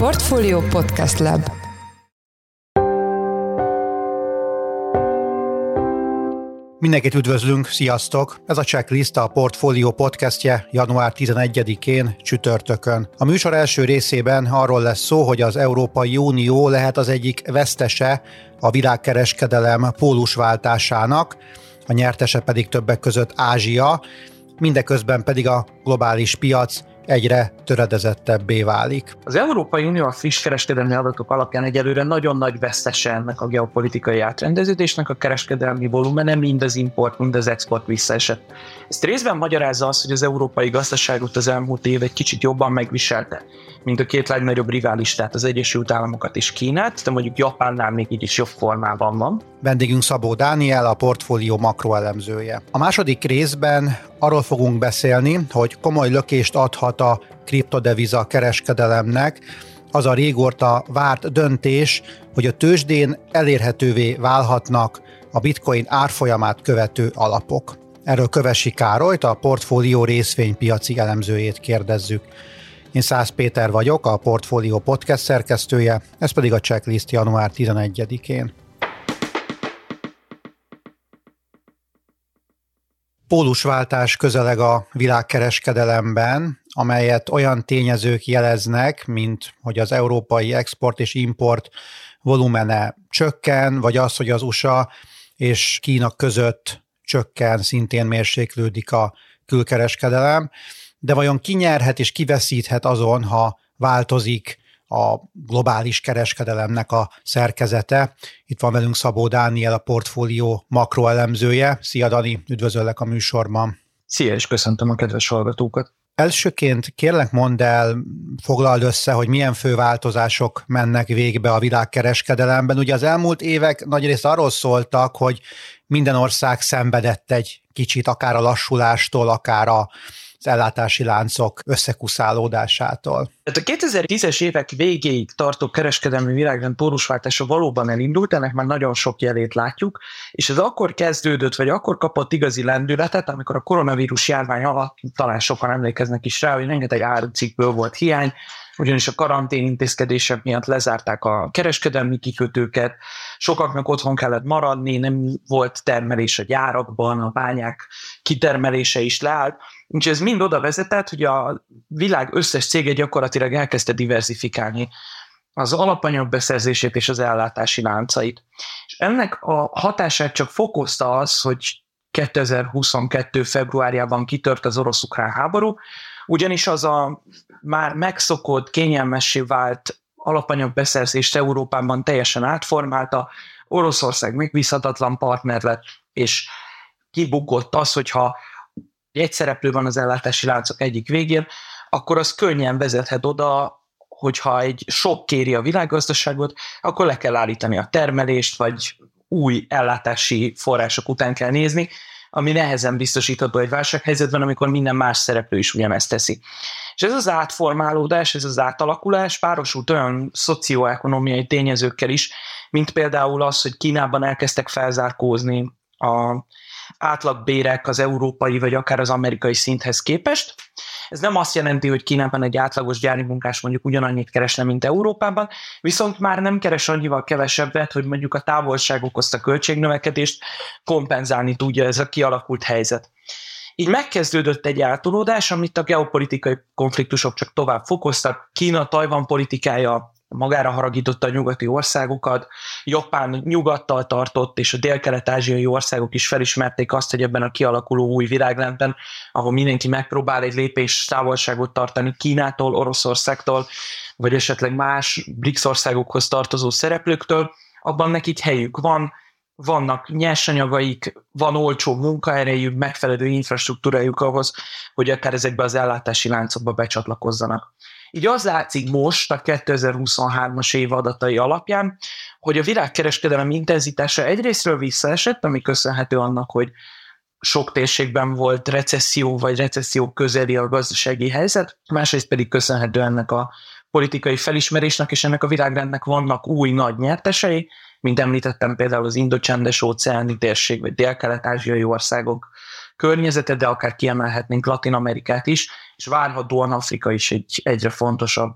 Portfolio Podcast Lab Mindenkit üdvözlünk, sziasztok! Ez a Checklist a Portfolio podcastje január 11-én csütörtökön. A műsor első részében arról lesz szó, hogy az Európai Unió lehet az egyik vesztese a világkereskedelem pólusváltásának, a nyertese pedig többek között Ázsia, mindeközben pedig a globális piac egyre töredezettebbé válik. Az Európai Unió a friss kereskedelmi adatok alapján egyelőre nagyon nagy vesztese ennek a geopolitikai átrendeződésnek, a kereskedelmi volumene mind az import, mind az export visszaesett. Ezt részben magyarázza az, hogy az európai gazdaságot az elmúlt év egy kicsit jobban megviselte, mint a két legnagyobb riválistát, az Egyesült Államokat és Kínát, de mondjuk Japánnál még így is jobb formában van. Vendégünk Szabó Dániel, a portfólió makroelemzője. A második részben arról fogunk beszélni, hogy komoly lökést adhat a kriptodeviza kereskedelemnek, az a régóta várt döntés, hogy a tőzsdén elérhetővé válhatnak a bitcoin árfolyamát követő alapok. Erről Kövesi Károlyt, a portfólió részvénypiaci elemzőjét kérdezzük. Én Szász Péter vagyok, a Portfólió podcast szerkesztője, ez pedig a checklist január 11-én. Pólusváltás közeleg a világkereskedelemben, amelyet olyan tényezők jeleznek, mint hogy az európai export és import volumene csökken, vagy az, hogy az USA és Kína között csökken, szintén mérséklődik a külkereskedelem, de vajon ki nyerhet és kiveszíthet azon, ha változik a globális kereskedelemnek a szerkezete. Itt van velünk Szabó Dániel, a portfólió makroelemzője. Szia Dani, üdvözöllek a műsorban. Szia, és köszöntöm a kedves hallgatókat. Elsőként kérlek mondd el, foglald össze, hogy milyen fő változások mennek végbe a világkereskedelemben. Ugye az elmúlt évek nagyrészt arról szóltak, hogy minden ország szenvedett egy kicsit, akár a lassulástól, akár a az ellátási láncok összekuszálódásától. Tehát a 2010-es évek végéig tartó kereskedelmi világrend pórusváltása valóban elindult, ennek már nagyon sok jelét látjuk, és ez akkor kezdődött, vagy akkor kapott igazi lendületet, amikor a koronavírus járvány alatt talán sokan emlékeznek is rá, hogy rengeteg árucikkből volt hiány, ugyanis a karantén intézkedések miatt lezárták a kereskedelmi kikötőket, sokaknak otthon kellett maradni, nem volt termelés a gyárakban, a bányák kitermelése is leállt, Úgyhogy ez mind oda vezetett, hogy a világ összes cége gyakorlatilag elkezdte diversifikálni az alapanyag beszerzését és az ellátási láncait. És ennek a hatását csak fokozta az, hogy 2022. februárjában kitört az orosz-ukrán háború, ugyanis az a már megszokott, kényelmessé vált alapanyag beszerzést Európában teljesen átformálta, Oroszország megbízhatatlan partner lett, és kibukott az, hogyha egy szereplő van az ellátási láncok egyik végén, akkor az könnyen vezethet oda, hogyha egy sok kéri a világgazdaságot, akkor le kell állítani a termelést, vagy új ellátási források után kell nézni, ami nehezen biztosítható egy válsághelyzetben, amikor minden más szereplő is ugyanezt teszi. És ez az átformálódás, ez az átalakulás párosult olyan szocioekonomiai tényezőkkel is, mint például az, hogy Kínában elkezdtek felzárkózni a átlagbérek az európai vagy akár az amerikai szinthez képest. Ez nem azt jelenti, hogy Kínában egy átlagos gyári munkás mondjuk ugyanannyit keresne, mint Európában, viszont már nem keres annyival kevesebbet, hogy mondjuk a távolság okozta költségnövekedést kompenzálni tudja ez a kialakult helyzet. Így megkezdődött egy átolódás, amit a geopolitikai konfliktusok csak tovább fokoztak. Kína-Tajvan politikája magára haragította a nyugati országokat, Japán nyugattal tartott, és a dél-kelet-ázsiai országok is felismerték azt, hogy ebben a kialakuló új világrendben, ahol mindenki megpróbál egy lépés távolságot tartani Kínától, Oroszországtól, vagy esetleg más BRICS országokhoz tartozó szereplőktől, abban nekik helyük van, vannak nyersanyagaik, van olcsó munkaerejük, megfelelő infrastruktúrájuk ahhoz, hogy akár ezekbe az ellátási láncokba becsatlakozzanak. Így az látszik most a 2023-as év adatai alapján, hogy a világkereskedelem intenzitása egyrésztről visszaesett, ami köszönhető annak, hogy sok térségben volt recesszió vagy recesszió közeli a gazdasági helyzet, másrészt pedig köszönhető ennek a politikai felismerésnek és ennek a világrendnek vannak új nagy nyertesei, mint említettem például az indocsendes óceáni térség, vagy dél-kelet-ázsiai országok környezete, de akár kiemelhetnénk Latin Amerikát is, és várhatóan Afrika is egy egyre fontosabb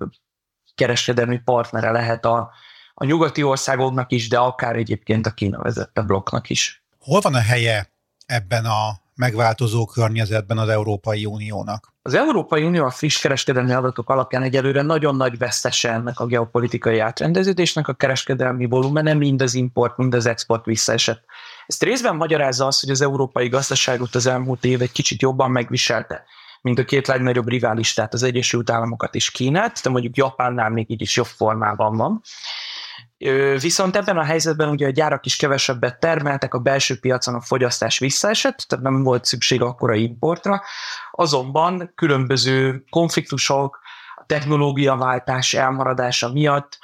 kereskedelmi partnere lehet a, a nyugati országoknak is, de akár egyébként a Kína vezette blokknak is. Hol van a helye ebben a megváltozó környezetben az Európai Uniónak? Az Európai Unió a friss kereskedelmi adatok alapján egyelőre nagyon nagy vesztese ennek a geopolitikai átrendeződésnek, a kereskedelmi volumene mind az import, mind az export visszaesett. Ezt részben magyarázza az, hogy az európai gazdaságot az elmúlt év egy kicsit jobban megviselte, mint a két legnagyobb rivális, tehát az Egyesült Államokat és Kínát, de mondjuk Japánnál még így is jobb formában van. Viszont ebben a helyzetben ugye a gyárak is kevesebbet termeltek, a belső piacon a fogyasztás visszaesett, tehát nem volt szükség akkora importra, azonban különböző konfliktusok, technológiaváltás elmaradása miatt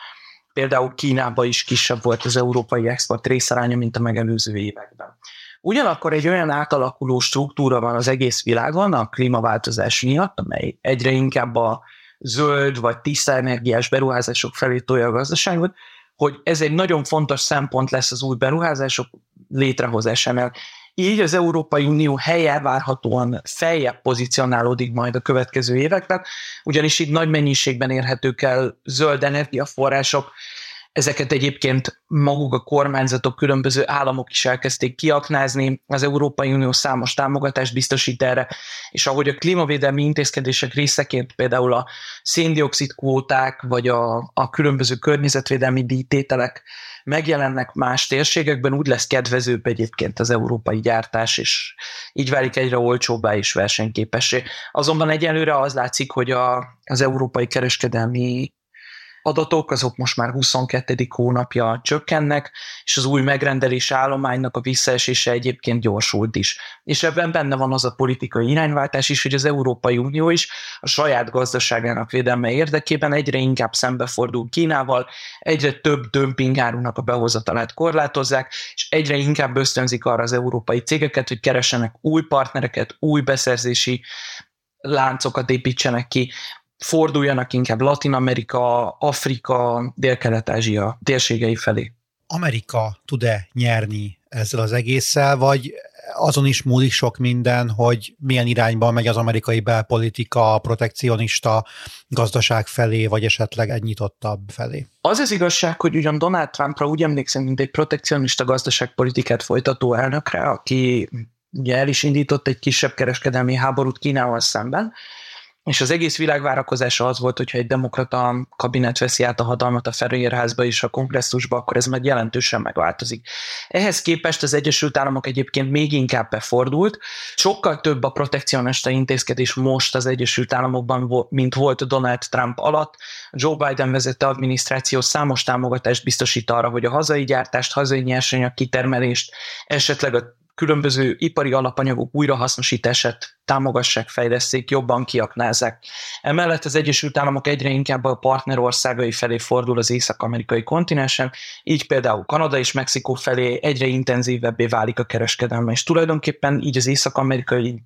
például Kínában is kisebb volt az európai export részaránya, mint a megelőző években. Ugyanakkor egy olyan átalakuló struktúra van az egész világon a klímaváltozás miatt, amely egyre inkább a zöld vagy tiszta energiás beruházások felé tolja a gazdaságot, hogy ez egy nagyon fontos szempont lesz az új beruházások létrehozásánál. Így az Európai Unió helye várhatóan feljebb pozícionálódik majd a következő években, ugyanis itt nagy mennyiségben érhetők el zöld energiaforrások, Ezeket egyébként maguk a kormányzatok, különböző államok is elkezdték kiaknázni, az Európai Unió számos támogatást biztosít erre, és ahogy a klímavédelmi intézkedések részeként például a széndiokszid kvóták, vagy a, a különböző környezetvédelmi díjtételek megjelennek más térségekben, úgy lesz kedvezőbb egyébként az európai gyártás, és így válik egyre olcsóbbá és versenyképessé. Azonban egyelőre az látszik, hogy a, az európai kereskedelmi adatok, azok most már 22. hónapja csökkennek, és az új megrendelés állománynak a visszaesése egyébként gyorsult is. És ebben benne van az a politikai irányváltás is, hogy az Európai Unió is a saját gazdaságának védelme érdekében egyre inkább szembefordul Kínával, egyre több dömpingárunak a behozatalát korlátozzák, és egyre inkább ösztönzik arra az európai cégeket, hogy keresenek új partnereket, új beszerzési láncokat építsenek ki, forduljanak inkább Latin Amerika, Afrika, Dél-Kelet-Ázsia térségei felé. Amerika tud-e nyerni ezzel az egésszel, vagy azon is múlik sok minden, hogy milyen irányba megy az amerikai belpolitika, a protekcionista gazdaság felé, vagy esetleg egy nyitottabb felé. Az az igazság, hogy ugyan Donald Trumpra úgy emlékszem, mint egy protekcionista gazdaságpolitikát folytató elnökre, aki ugye el is indított egy kisebb kereskedelmi háborút Kínával szemben, és az egész világ várakozása az volt, hogyha egy demokrata kabinet veszi át a hatalmat a Ferőérházba és a kongresszusba, akkor ez meg jelentősen megváltozik. Ehhez képest az Egyesült Államok egyébként még inkább befordult. Sokkal több a protekcionista intézkedés most az Egyesült Államokban, mint volt Donald Trump alatt. Joe Biden vezette adminisztráció számos támogatást biztosít arra, hogy a hazai gyártást, hazai nyersanyag kitermelést, esetleg a különböző ipari alapanyagok újrahasznosítását támogassák, fejleszték, jobban kiaknázzák. Emellett az Egyesült Államok egyre inkább a partnerországai felé fordul az észak-amerikai kontinensen, így például Kanada és Mexikó felé egyre intenzívebbé válik a kereskedelme, és tulajdonképpen így az észak-amerikai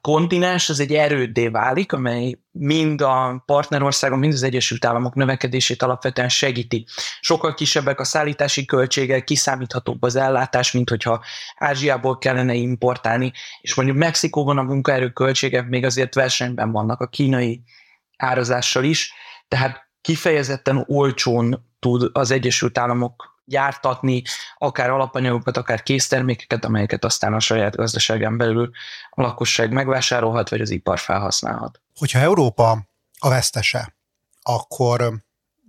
kontinens az egy erőddé válik, amely mind a partnerországon, mind az Egyesült Államok növekedését alapvetően segíti. Sokkal kisebbek a szállítási költségek, kiszámíthatóbb az ellátás, mint hogyha Ázsiából kellene importálni, és mondjuk Mexikóban a munkaerő költségek még azért versenyben vannak a kínai árazással is, tehát kifejezetten olcsón tud az Egyesült Államok gyártatni, akár alapanyagokat, akár késztermékeket, amelyeket aztán a saját gazdaságán belül a lakosság megvásárolhat, vagy az ipar felhasználhat. Hogyha Európa a vesztese, akkor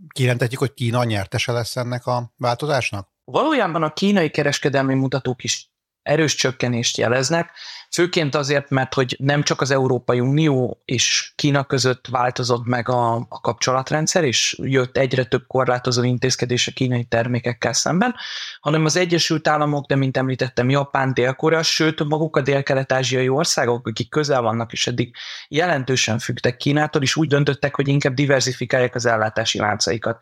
kijelentetjük, hogy Kína nyertese lesz ennek a változásnak? Valójában a kínai kereskedelmi mutatók is erős csökkenést jeleznek, főként azért, mert hogy nem csak az Európai Unió és Kína között változott meg a, a kapcsolatrendszer, és jött egyre több korlátozó intézkedés a kínai termékekkel szemben, hanem az Egyesült Államok, de mint említettem, Japán, Dél-Korea, sőt maguk a dél-kelet-ázsiai országok, akik közel vannak, és eddig jelentősen függtek Kínától, is úgy döntöttek, hogy inkább diversifikálják az ellátási láncaikat.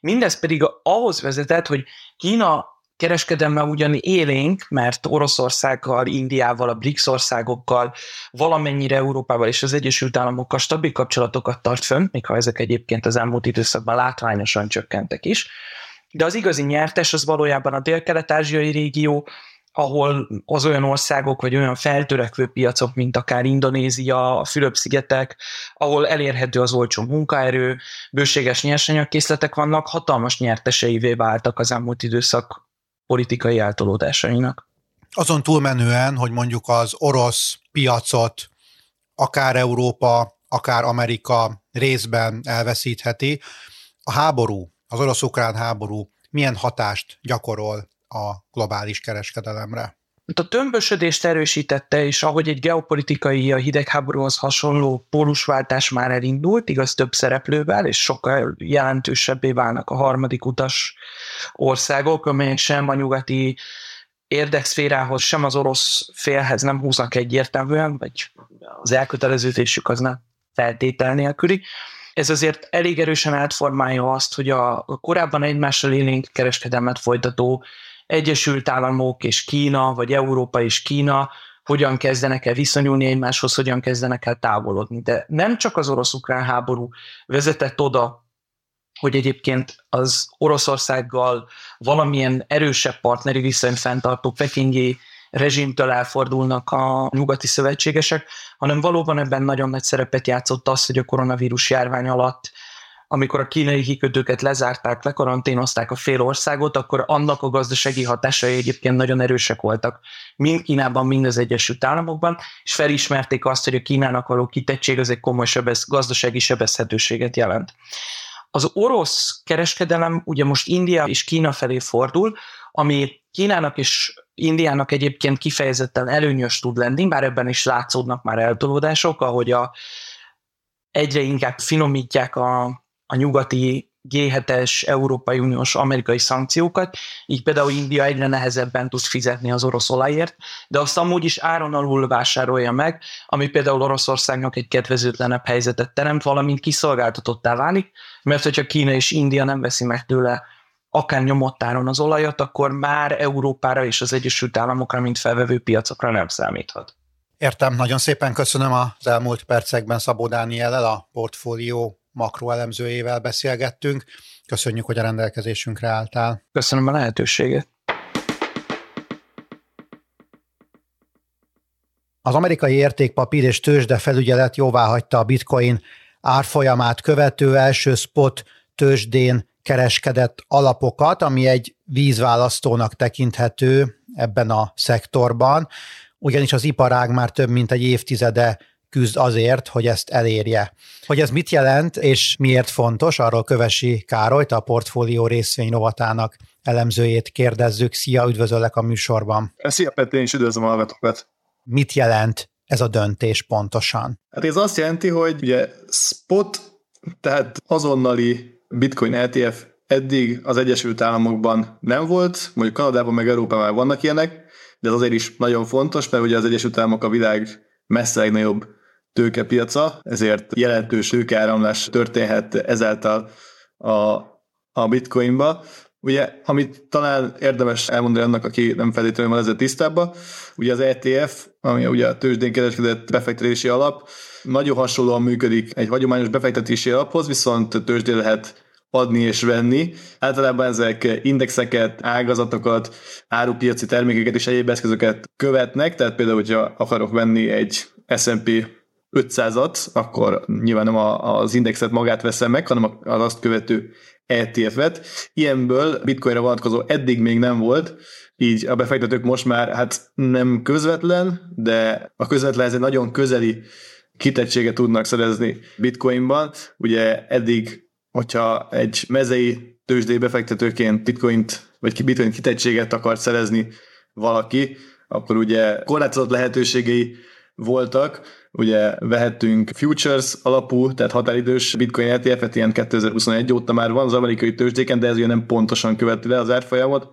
Mindez pedig ahhoz vezetett, hogy Kína kereskedelme ugyan élénk, mert Oroszországgal, Indiával, a BRICS országokkal, valamennyire Európával és az Egyesült Államokkal stabil kapcsolatokat tart fönn, még ha ezek egyébként az elmúlt időszakban látványosan csökkentek is. De az igazi nyertes az valójában a dél-kelet-ázsiai régió, ahol az olyan országok, vagy olyan feltörekvő piacok, mint akár Indonézia, a Fülöp-szigetek, ahol elérhető az olcsó munkaerő, bőséges nyersanyagkészletek vannak, hatalmas nyerteseivé váltak az elmúlt időszak politikai eltolódásainak. Azon túlmenően, hogy mondjuk az orosz piacot akár Európa, akár Amerika részben elveszítheti, a háború, az orosz-ukrán háború milyen hatást gyakorol a globális kereskedelemre? A tömbösödést erősítette, és ahogy egy geopolitikai a hidegháborúhoz hasonló pólusváltás már elindult, igaz több szereplővel, és sokkal jelentősebbé válnak a harmadik utas országok, amelyek sem a nyugati érdekszférához, sem az orosz félhez nem húznak egyértelműen, vagy az elköteleződésük az nem feltétel nélküli. Ez azért elég erősen átformálja azt, hogy a korábban egymással élénk kereskedelmet folytató Egyesült Államok és Kína, vagy Európa és Kína hogyan kezdenek el viszonyulni egymáshoz, hogyan kezdenek el távolodni. De nem csak az orosz-ukrán háború vezetett oda, hogy egyébként az Oroszországgal valamilyen erősebb partneri viszonyt fenntartó pekingi rezsimtől elfordulnak a nyugati szövetségesek, hanem valóban ebben nagyon nagy szerepet játszott az, hogy a koronavírus járvány alatt amikor a kínai kikötőket lezárták, lekaranténozták a fél országot, akkor annak a gazdasági hatásai egyébként nagyon erősek voltak. Mind Kínában, mind az Egyesült Államokban, és felismerték azt, hogy a Kínának való kitettség az egy komoly sebez, gazdasági sebezhetőséget jelent. Az orosz kereskedelem ugye most India és Kína felé fordul, ami Kínának és Indiának egyébként kifejezetten előnyös tud lenni, bár ebben is látszódnak már eltolódások, ahogy a, egyre inkább finomítják a, a nyugati G7-es Európai Uniós amerikai szankciókat, így például India egyre nehezebben tud fizetni az orosz olajért, de azt amúgy is áron alul vásárolja meg, ami például Oroszországnak egy kedvezőtlenebb helyzetet teremt, valamint kiszolgáltatottá válik, mert hogyha Kína és India nem veszi meg tőle akár nyomottáron az olajat, akkor már Európára és az Egyesült Államokra, mint felvevő piacokra nem számíthat. Értem, nagyon szépen köszönöm az elmúlt percekben Szabó Dániellel, a portfólió makroelemzőjével beszélgettünk. Köszönjük, hogy a rendelkezésünkre álltál. Köszönöm a lehetőséget. Az amerikai értékpapír és tőzsde felügyelet jóvá hagyta a bitcoin árfolyamát követő első spot tőzsdén kereskedett alapokat, ami egy vízválasztónak tekinthető ebben a szektorban, ugyanis az iparág már több mint egy évtizede küzd azért, hogy ezt elérje. Hogy ez mit jelent és miért fontos, arról Kövesi Károlyt, a portfólió részvény rovatának elemzőjét kérdezzük. Szia, üdvözöllek a műsorban. Szia Petri, én is üdvözlöm a hallgatókat. Mit jelent ez a döntés pontosan? Hát ez azt jelenti, hogy ugye spot, tehát azonnali bitcoin ETF eddig az Egyesült Államokban nem volt, mondjuk Kanadában meg Európában már vannak ilyenek, de ez azért is nagyon fontos, mert ugye az Egyesült Államok a világ messze legnagyobb tőkepiaca, ezért jelentős tőkeáramlás történhet ezáltal a, a bitcoinba. Ugye, amit talán érdemes elmondani annak, aki nem feltétlenül van ezzel tisztában, ugye az ETF, ami ugye a tőzsdén kereskedett befektetési alap, nagyon hasonlóan működik egy hagyományos befektetési alaphoz, viszont tőzsdén lehet adni és venni. Általában ezek indexeket, ágazatokat, árupiaci termékeket és egyéb eszközöket követnek, tehát például, hogyha akarok venni egy S&P 500-at, akkor nyilván nem az indexet magát veszem meg, hanem az azt követő ETF-et. Ilyenből bitcoinra vonatkozó eddig még nem volt, így a befektetők most már hát nem közvetlen, de a közvetlen ez egy nagyon közeli kitettséget tudnak szerezni bitcoinban. Ugye eddig, hogyha egy mezei tőzsdei befektetőként bitcoint, vagy bitcoin kitettséget akart szerezni valaki, akkor ugye korlátozott lehetőségei voltak, ugye vehettünk futures alapú, tehát határidős bitcoin ETF-et, ilyen 2021 óta már van az amerikai tőzsdéken, de ez ugye nem pontosan követi le az árfolyamot,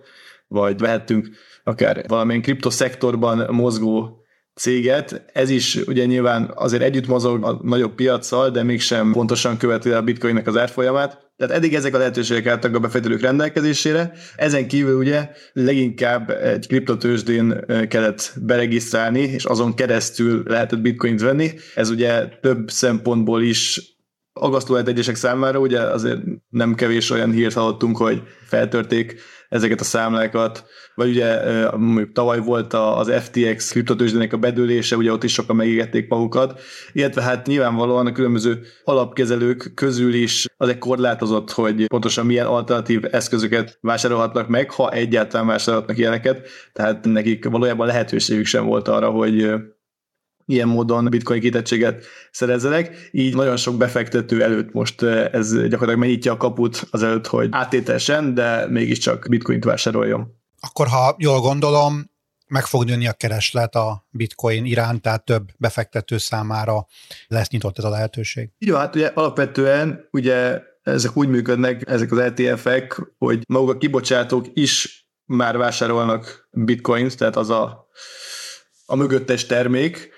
vagy vehettünk akár valamilyen kriptoszektorban mozgó céget. Ez is ugye nyilván azért együtt mozog a nagyobb piacsal, de mégsem pontosan követi a bitcoinnek az árfolyamát. Tehát eddig ezek a lehetőségek álltak a befektetők rendelkezésére. Ezen kívül ugye leginkább egy kriptotősdén kellett beregisztrálni, és azon keresztül lehetett bitcoint venni. Ez ugye több szempontból is agasztó lehet egyesek számára, ugye azért nem kevés olyan hírt hallottunk, hogy feltörték ezeket a számlákat, vagy ugye mondjuk tavaly volt az FTX kriptotőzsdének a bedőlése, ugye ott is sokan megégették magukat, illetve hát nyilvánvalóan a különböző alapkezelők közül is az egy korlátozott, hogy pontosan milyen alternatív eszközöket vásárolhatnak meg, ha egyáltalán vásárolhatnak ilyeneket, tehát nekik valójában lehetőségük sem volt arra, hogy ilyen módon bitcoin kitettséget szerezzenek, így nagyon sok befektető előtt most eh, ez gyakorlatilag megnyitja a kaput az előtt, hogy átételesen, de mégiscsak bitcoint vásároljon. Akkor, ha jól gondolom, meg fog nőni a kereslet a bitcoin iránt, tehát több befektető számára lesz nyitott ez a lehetőség. Így hát ugye alapvetően ugye ezek úgy működnek, ezek az ETF-ek, hogy maguk a kibocsátók is már vásárolnak bitcoint, tehát az a, a mögöttes termék,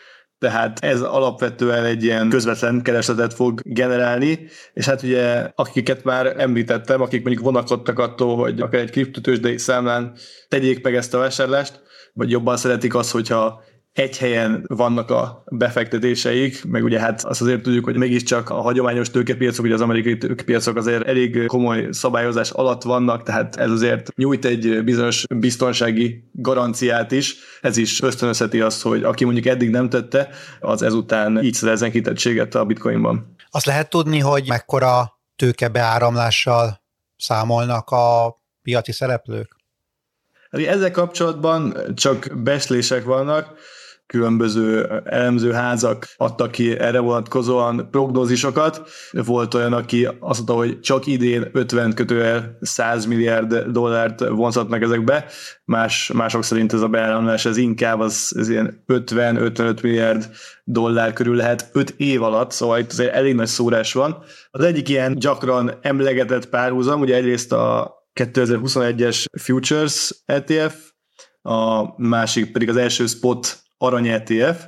tehát ez alapvetően egy ilyen közvetlen keresletet fog generálni, és hát ugye akiket már említettem, akik mondjuk vonakodtak attól, hogy akár egy kriptotősdei számlán tegyék meg ezt a vásárlást, vagy jobban szeretik azt, hogyha egy helyen vannak a befektetéseik, meg ugye hát azt azért tudjuk, hogy mégiscsak a hagyományos tőkepiacok, ugye az amerikai tőkepiacok azért elég komoly szabályozás alatt vannak, tehát ez azért nyújt egy bizonyos biztonsági garanciát is. Ez is ösztönözheti azt, hogy aki mondjuk eddig nem tette, az ezután így szerezzen kitettséget a bitcoinban. Azt lehet tudni, hogy mekkora tőkebeáramlással számolnak a piaci szereplők? Hát ezzel kapcsolatban csak beszlések vannak, különböző elemzőházak adtak ki erre vonatkozóan prognózisokat. Volt olyan, aki azt mondta, hogy csak idén 50 kötőel 100 milliárd dollárt vonzhatnak ezekbe, Más, mások szerint ez a beáramlás ez inkább az, az ilyen 50-55 milliárd dollár körül lehet 5 év alatt, szóval itt azért elég nagy szórás van. Az egyik ilyen gyakran emlegetett párhuzam, ugye egyrészt a 2021-es Futures ETF, a másik pedig az első spot arany ETF,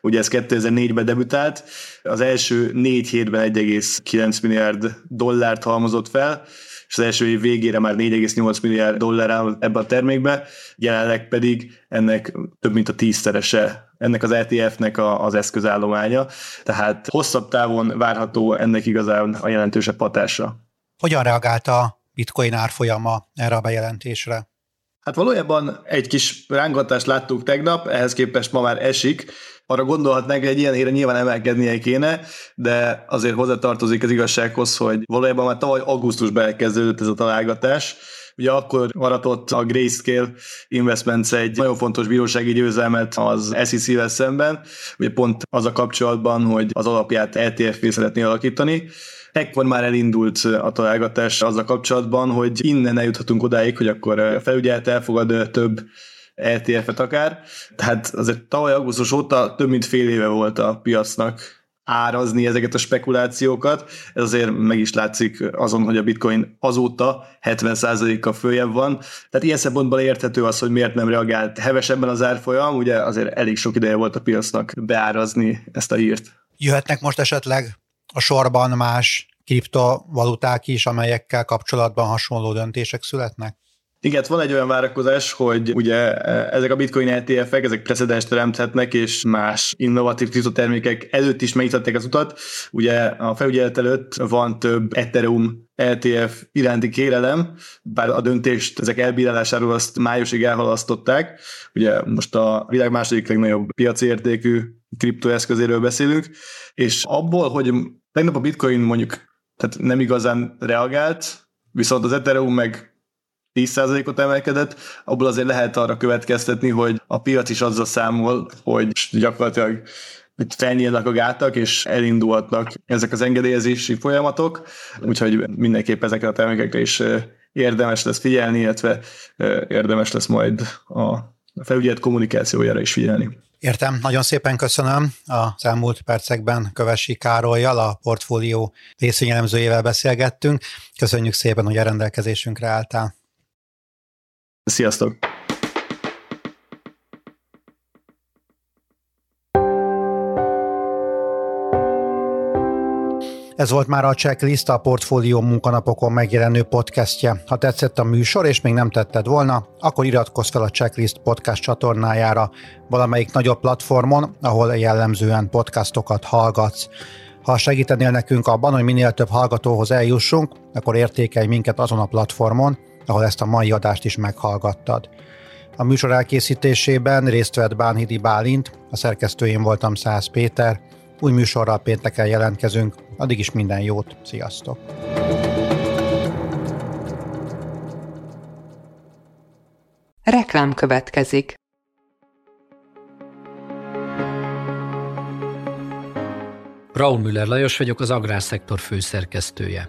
ugye ez 2004-ben debütált, az első négy hétben 1,9 milliárd dollárt halmozott fel, és az első év végére már 4,8 milliárd dollár áll ebbe a termékbe, jelenleg pedig ennek több mint a tízszerese ennek az ETF-nek a, az eszközállománya, tehát hosszabb távon várható ennek igazán a jelentősebb hatása. Hogyan reagált a bitcoin árfolyama erre a bejelentésre? Hát valójában egy kis rángatást láttuk tegnap, ehhez képest ma már esik. Arra gondolhatnánk, hogy egy ilyen híre nyilván emelkednie kéne, de azért hozzátartozik az igazsághoz, hogy valójában már tavaly augusztusban elkezdődött ez a találgatás. Ugye akkor maratott a Grayscale Investments egy nagyon fontos bírósági győzelmet az SEC-vel szemben, ugye pont az a kapcsolatban, hogy az alapját ETF-vé szeretné alakítani, Ekkor már elindult a találgatás azzal kapcsolatban, hogy innen eljuthatunk odáig, hogy akkor a felügyelet elfogad több ETF-et akár. Tehát azért tavaly augusztus óta több mint fél éve volt a piacnak árazni ezeket a spekulációkat. Ez azért meg is látszik azon, hogy a bitcoin azóta 70%-kal följebb van. Tehát ilyen szempontból érthető az, hogy miért nem reagált hevesebben az árfolyam, ugye azért elég sok ideje volt a piacnak beárazni ezt a hírt. Jöhetnek most esetleg a sorban más kriptovaluták is, amelyekkel kapcsolatban hasonló döntések születnek? Igen, van egy olyan várakozás, hogy ugye ezek a bitcoin ETF-ek, ezek precedens teremthetnek, és más innovatív kriptotermékek előtt is megnyitották az utat. Ugye a felügyelet előtt van több Ethereum ETF iránti kérelem, bár a döntést ezek elbírálásáról azt májusig elhalasztották. Ugye most a világ második legnagyobb piaci értékű kriptoeszközéről beszélünk, és abból, hogy tegnap a bitcoin mondjuk tehát nem igazán reagált, viszont az Ethereum meg 10%-ot emelkedett, abból azért lehet arra következtetni, hogy a piac is azzal számol, hogy gyakorlatilag felnyílnak a gátak, és elindulhatnak ezek az engedélyezési folyamatok, úgyhogy mindenképp ezekre a termékekre is érdemes lesz figyelni, illetve érdemes lesz majd a felügyelet kommunikációjára is figyelni. Értem, nagyon szépen köszönöm. Az elmúlt percekben Kövesi Károlyjal, a portfólió részvényelemzőjével beszélgettünk. Köszönjük szépen, hogy a rendelkezésünkre álltál. Sziasztok! Ez volt már a checklist a Portfólió munkanapokon megjelenő podcastje. Ha tetszett a műsor, és még nem tetted volna, akkor iratkozz fel a Checklist podcast csatornájára valamelyik nagyobb platformon, ahol jellemzően podcastokat hallgatsz. Ha segítenél nekünk abban, hogy minél több hallgatóhoz eljussunk, akkor értékelj minket azon a platformon, ahol ezt a mai adást is meghallgattad. A műsor elkészítésében részt vett Bánhidi Bálint, a szerkesztőjén voltam Szász Péter, új műsorral pénteken jelentkezünk, addig is minden jót, sziasztok! Reklám következik. Raúl Müller Lajos vagyok, az Agrárszektor főszerkesztője.